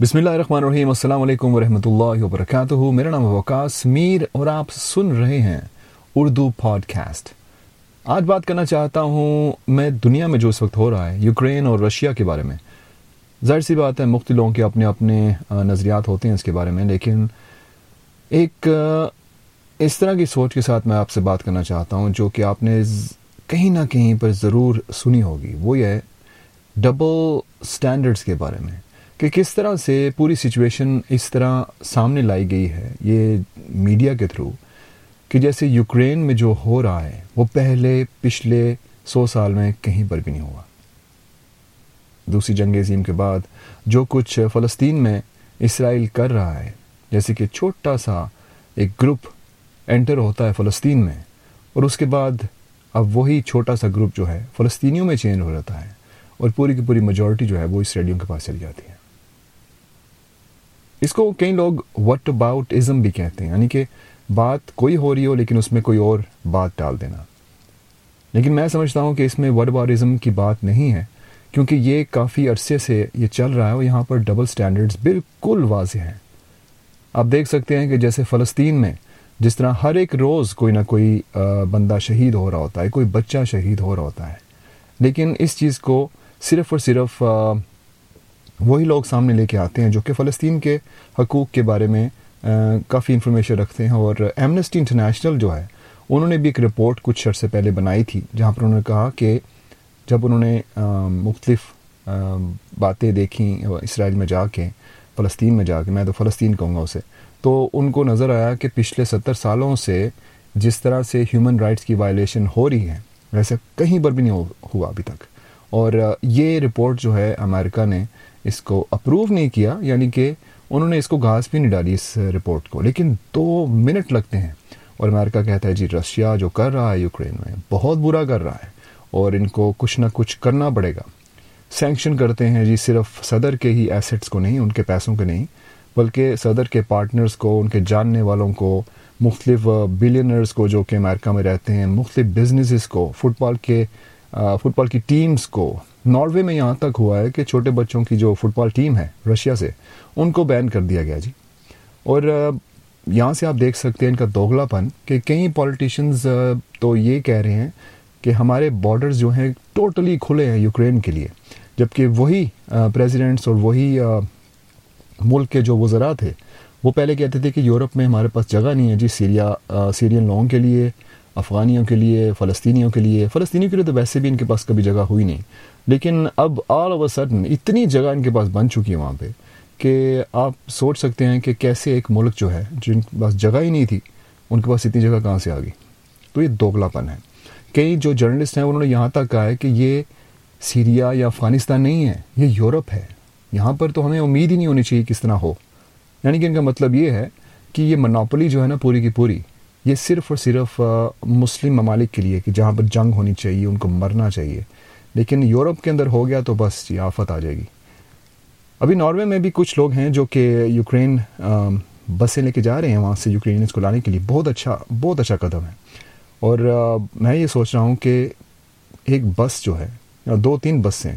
بسم اللہ الرحمن الرحیم، السلام علیکم ورحمۃ اللہ وبرکاتہ۔ میرا نام وقاص میر اور آپ سن رہے ہیں اردو پوڈ کاسٹ آج بات کرنا چاہتا ہوں میں دنیا میں جو اس وقت ہو رہا ہے، یوکرین اور رشیا کے بارے میں۔ ظاہر سی بات ہے، مختلف لوگوں کے اپنے اپنے نظریات ہوتے ہیں اس کے بارے میں، لیکن ایک اس طرح کی سوچ کے ساتھ میں آپ سے بات کرنا چاہتا ہوں جو کہ آپ نے کہیں نہ کہیں پر ضرور سنی ہوگی۔ وہ یہ ڈبل سٹینڈرڈز کے بارے میں۔ کہ کس طرح سے پوری سچویشن اس طرح سامنے لائی گئی ہے یہ میڈیا کے تھرو کہ جیسے یوکرین میں جو ہو رہا ہے، وہ پہلے، پچھلے سو سال میں کہیں پر بھی نہیں ہوا۔ دوسری جنگ عظیم کے بعد جو کچھ فلسطین میں اسرائیل کر رہا ہے، جیسے کہ چھوٹا سا ایک گروپ انٹر ہوتا ہے فلسطین میں، اور اس کے بعد اب وہی چھوٹا سا گروپ جو ہے، فلسطینیوں میں چینج ہو جاتا ہے، اور پوری کی پوری میجورٹی جو ہے وہ اس ریڈیو کے پاس چلی جاتی ہے۔ اس کو کئی لوگ وٹ اباؤٹ ازم بھی کہتے ہیں یعنی کہ بات کوئی ہو رہی ہو لیکن اس میں کوئی اور بات ڈال دینا۔ لیکن میں سمجھتا ہوں کہ اس میں وٹ اباؤٹ ازم کی بات نہیں ہے، کیونکہ یہ کافی عرصے سے یہ چل رہا ہے اور یہاں پر ڈبل سٹینڈرڈز بالکل واضح ہیں۔ آپ دیکھ سکتے ہیں کہ جیسے فلسطین میں جس طرح ہر ایک روز کوئی نہ کوئی بندہ شہید ہو رہا ہوتا ہے، کوئی بچہ شہید ہو رہا ہوتا ہے، لیکن اس چیز کو صرف اور صرف وہی لوگ سامنے لے کے آتے ہیں جو کہ فلسطین کے حقوق کے بارے میں کافی انفارمیشن رکھتے ہیں اور ایمنسٹی انٹرنیشنل جو ہے، انہوں نے بھی ایک رپورٹ کچھ عرصے پہلے بنائی تھی، جہاں پر انہوں نے کہا کہ جب انہوں نے مختلف باتیں دیکھیں اسرائیل میں جا کے، فلسطین میں جا کے، میں تو فلسطین کہوں گا اسے، تو ان کو نظر آیا کہ پچھلے ستر سالوں سے جس طرح سے ہیومن رائٹس کی وائلیشن ہو رہی ہے ویسے کہیں پر بھی نہیں ہوا ابھی تک۔ اور یہ رپورٹ جو ہے، امریکہ نے اس کو اپروو نہیں کیا یعنی کہ انہوں نے اس کو گھاس بھی نہیں ڈالی اس رپورٹ کو۔ لیکن دو منٹ لگتے ہیں اور امریکہ کہتا ہے جی رشیا جو کر رہا ہے یوکرین میں بہت برا کر رہا ہے اور ان کو کچھ نہ کچھ کرنا پڑے گا۔ سینکشن کرتے ہیں جی صرف صدر کے ہی ایسٹس کو نہیں، ان کے پیسوں کے نہیں، بلکہ صدر کے پارٹنرز کو، ان کے جاننے والوں کو، مختلف بلینرز کو جو کہ امریکہ میں رہتے ہیں، مختلف بزنسز کو فٹ بال کے فٹ بال کی ٹیمز کو۔ ناروے میں یہاں تک ہوا ہے کہ چھوٹے بچوں کی جو فٹ بال ٹیم ہے رشیا سے، ان کو بین کر دیا گیا جی۔ اور یہاں سے آپ دیکھ سکتے ہیں ان کا دوگلا پن کہ کئی پولیٹیشنز تو یہ کہہ رہے ہیں کہ ہمارے بارڈرز جو ہیں ٹوٹلی کھلے ہیں یوکرین کے لیے۔ جبکہ وہی پریزیڈنٹس اور وہی ملک کے جو وزراء تھے، وہ پہلے کہتے تھے کہ یورپ میں ہمارے پاس جگہ نہیں ہے جی سیریا سیرین لوگوں کے لیے، افغانیوں کے لیے، فلسطینیوں کے لیے۔ فلسطینیوں کے لیے تو ویسے بھی ان کے پاس کبھی جگہ ہوئی نہیں۔ لیکن اب آل اوور سڈن اتنی جگہ ان کے پاس بن چکی ہے وہاں پہ کہ آپ سوچ سکتے ہیں کہ کیسے ایک ملک جو ہے، جن کے پاس جگہ ہی نہیں تھی، ان کے پاس اتنی جگہ کہاں سے آ گئی؟ تو یہ دوگلا پن ہے۔ کئی جو جرنلسٹ ہیں، انہوں نے یہاں تک کہا ہے کہ یہ سیریا یا افغانستان نہیں ہے، یہ یورپ ہے۔ یہاں پر تو ہمیں امید ہی نہیں ہونی چاہیے کس طرح ہو۔ یعنی کہ ان کا مطلب یہ ہے کہ یہ منوپلی جو ہے نا، پوری کی پوری، یہ صرف اور صرف مسلم ممالک کے لیے کہ جہاں پر جنگ ہونی چاہیے، ان کو مرنا چاہیے۔ لیکن یورپ کے اندر ہو گیا تو بس جی آفت آ جائے گی۔ ابھی ناروے میں بھی کچھ لوگ ہیں جو کہ یوکرین بسیں لے کے جا رہے ہیں وہاں سے یوکرینس کو لانے کے لیے۔ بہت اچھا بہت اچھا قدم ہے۔ اور میں یہ سوچ رہا ہوں کہ ایک بس جو ہے، یا دو تین بسیں،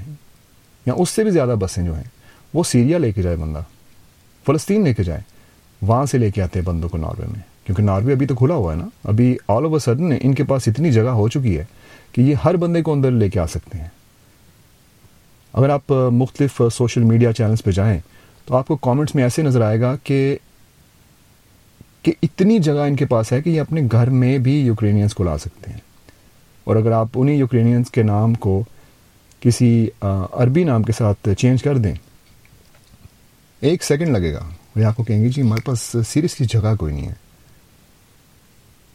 یا اس سے بھی زیادہ بسیں جو ہیں، وہ سیریا لے کے جائے بندہ، فلسطین لے کے جائے، وہاں سے لے کے آتے ہیں بندوں کو ناروے میں۔ کیونکہ ناروے ابھی تو کھلا ہوا ہے نا۔ ابھی آل اوور سڈن ان کے پاس اتنی جگہ ہو چکی ہے کہ یہ ہر بندے کو اندر لے کے آ سکتے ہیں۔ اگر آپ مختلف سوشل میڈیا چینلز پہ جائیں تو آپ کو کامنٹس میں ایسے نظر آئے گا کہ کہ اتنی جگہ ان کے پاس ہے کہ یہ اپنے گھر میں بھی یوکرینینس کو لا سکتے ہیں۔ اور اگر آپ انہیں یوکرینینس کے نام کو کسی عربی نام کے ساتھ چینج کر دیں، ایک سیکنڈ لگے گا۔ وہ آپ کو کہیں گے جی ہمارے پاس سیریسلی جگہ کوئی نہیں ہے۔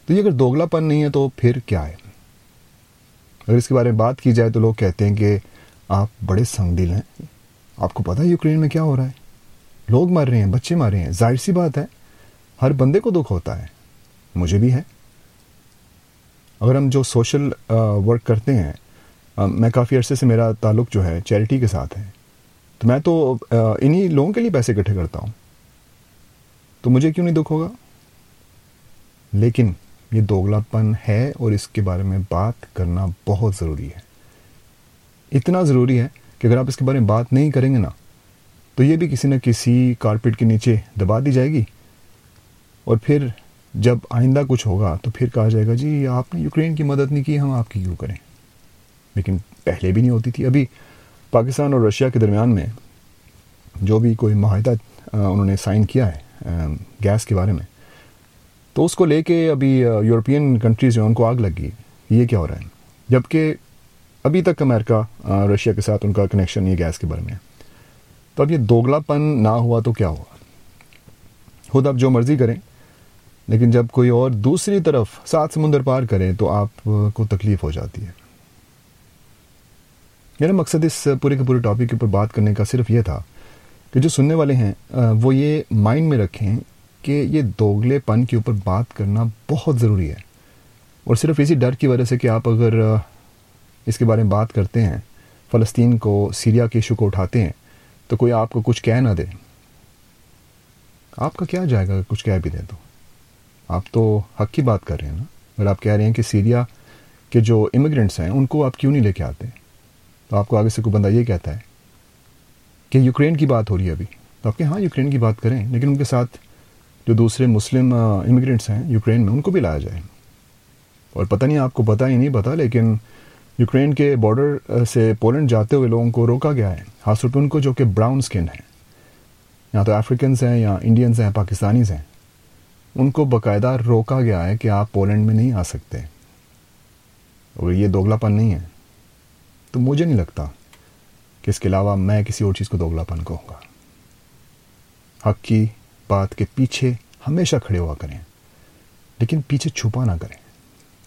تو یہ اگر دوگلا پن نہیں ہے تو پھر کیا ہے؟ اگر اس کے بارے میں بات کی جائے تو لوگ کہتے ہیں کہ آپ بڑے سنگ دل ہیں۔ آپ کو پتا ہے یوکرین میں کیا ہو رہا ہے؟ لوگ مر رہے ہیں، بچے مر رہے ہیں۔ ظاہر سی بات ہے، ہر بندے کو دکھ ہوتا ہے۔ مجھے بھی ہے۔ اگر ہم جو سوشل ورک کرتے ہیں میں کافی عرصے سے میرا تعلق جو ہے چیریٹی کے ساتھ ہے۔ تو میں تو انہی لوگوں کے لیے پیسے اکٹھے کرتا ہوں۔ تو مجھے کیوں نہیں دکھ ہوگا؟ لیکن یہ دوگلا پن ہے اور اس کے بارے میں بات کرنا بہت ضروری ہے۔ اتنا ضروری ہے کہ اگر آپ اس کے بارے میں بات نہیں کریں گے نا، تو یہ بھی کسی نہ کسی کارپیٹ کے نیچے دبا دی جائے گی۔ اور پھر جب آئندہ کچھ ہوگا تو پھر کہا جائے گا جی آپ نے یوکرین کی مدد نہیں کی، ہم آپ کی کیوں کریں؟ لیکن پہلے بھی نہیں ہوتی تھی۔ ابھی پاکستان اور رشیا کے درمیان میں جو بھی کوئی معاہدہ انہوں نے سائن کیا ہے گیس کے بارے میں تو اس کو لے کے ابھی یورپین کنٹریز جو ان کو آگ لگ گئی. یہ کیا ہو رہا ہے؟ جبکہ ابھی تک امریکہ رشیا کے ساتھ ان کا کنیکشن یہ گیس کے بارے میں تو اب یہ دوگلا پن نہ ہوا تو کیا ہوا؟ خود آپ جو مرضی کریں، لیکن جب کوئی اور دوسری طرف سات سمندر پار کرے تو آپ کو تکلیف ہو جاتی ہے. میرا مقصد اس پورے کے پورے ٹاپک کے اوپر بات کرنے کا صرف یہ تھا کہ جو سننے والے ہیں وہ یہ مائنڈ میں رکھیں کہ یہ دوگلے پن کے اوپر بات کرنا بہت ضروری ہے۔ اور صرف اسی ڈر کی وجہ سے کہ آپ اگر اس کے بارے میں بات کرتے ہیں، فلسطین کو، سیریا کے ایشو کو اٹھاتے ہیں، تو کوئی آپ کو کچھ کہہ نہ دے۔ آپ کا کیا جائے گا کچھ کہہ بھی دے تو؟ آپ تو حق کی بات کر رہے ہیں نا۔ اگر آپ کہہ رہے ہیں کہ سیریا کے جو امیگرینٹس ہیں، ان کو آپ کیوں نہیں لے کے آتے؟ تو آپ کو آگے سے کوئی بندہ یہ کہتا ہے کہ یوکرین کی بات ہو رہی ہے ابھی۔ تو آپ کہ ہاں یوکرین کی بات کریں، لیکن ان کے ساتھ جو دوسرے مسلم امیگرینٹس ہیں یوکرین میں، ان کو بھی لایا جائے۔ اور پتہ نہیں، آپ کو پتہ ہی نہیں پتہ، لیکن یوکرین کے بارڈر سے پولینڈ جاتے ہوئے لوگوں کو روکا گیا ہے، خاص طور پہ ان کو جو کہ براؤن سکن ہیں یا تو افریقنس ہیں یا انڈینز ہیں پاکستانیز ہیں۔ ان کو باقاعدہ روکا گیا ہے کہ آپ پولینڈ میں نہیں آ سکتے۔ اور یہ دوگلا پن نہیں ہے۔ تو مجھے نہیں لگتا کہ اس کے علاوہ میں کسی اور چیز کو دوگلا پن کہوں گا۔ حق کی بات کے پیچھے ہمیشہ کھڑے ہوا کریں لیکن پیچھے چھپا نہ کریں۔